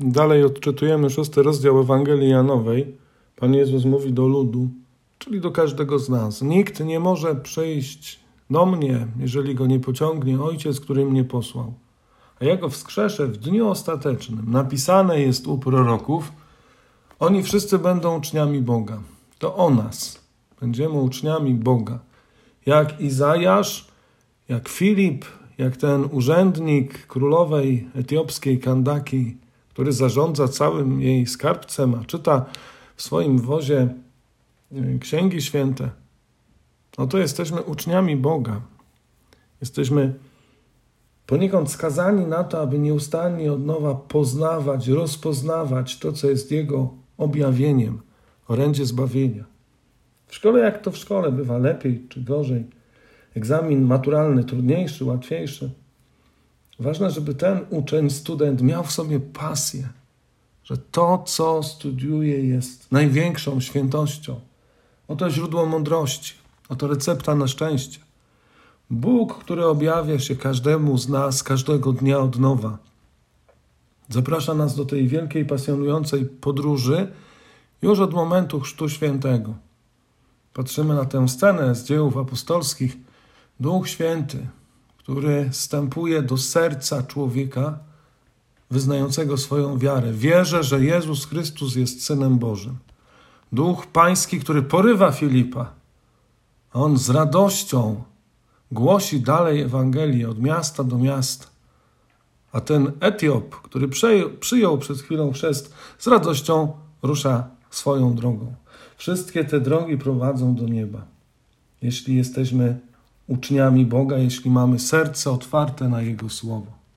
Dalej odczytujemy szósty rozdział Ewangelii Janowej. Pan Jezus mówi do ludu, czyli do każdego z nas. Nikt nie może przyjść do mnie, jeżeli go nie pociągnie Ojciec, który mnie posłał. A ja go wskrzeszę w dniu ostatecznym. Napisane jest u proroków, oni wszyscy będą uczniami Boga. To o nas. Będziemy uczniami Boga. Jak Izajasz, jak Filip, jak ten urzędnik królowej etiopskiej Kandaki, który zarządza całym jej skarbcem, a czyta w swoim wozie e, księgi święte, no to jesteśmy uczniami Boga. Jesteśmy poniekąd skazani na to, aby nieustannie od nowa poznawać, rozpoznawać to, co jest Jego objawieniem, orędzie zbawienia. W szkole, jak to w szkole, bywa lepiej czy gorzej. Egzamin maturalny trudniejszy, łatwiejszy. Ważne, żeby ten uczeń, student miał w sobie pasję, że to, co studiuje, jest największą świętością. Oto źródło mądrości, oto recepta na szczęście. Bóg, który objawia się każdemu z nas każdego dnia od nowa, zaprasza nas do tej wielkiej, pasjonującej podróży już od momentu Chrztu Świętego. Patrzymy na tę scenę z dziejów apostolskich. Duch Święty który wstępuje do serca człowieka wyznającego swoją wiarę. Wierzę, że Jezus Chrystus jest Synem Bożym. Duch Pański, który porywa Filipa, on z radością głosi dalej Ewangelię od miasta do miasta. A ten Etiop, który przyjął przed chwilą chrzest, z radością rusza swoją drogą. Wszystkie te drogi prowadzą do nieba. Jeśli jesteśmy uczniami Boga, jeśli mamy serce otwarte na Jego słowo.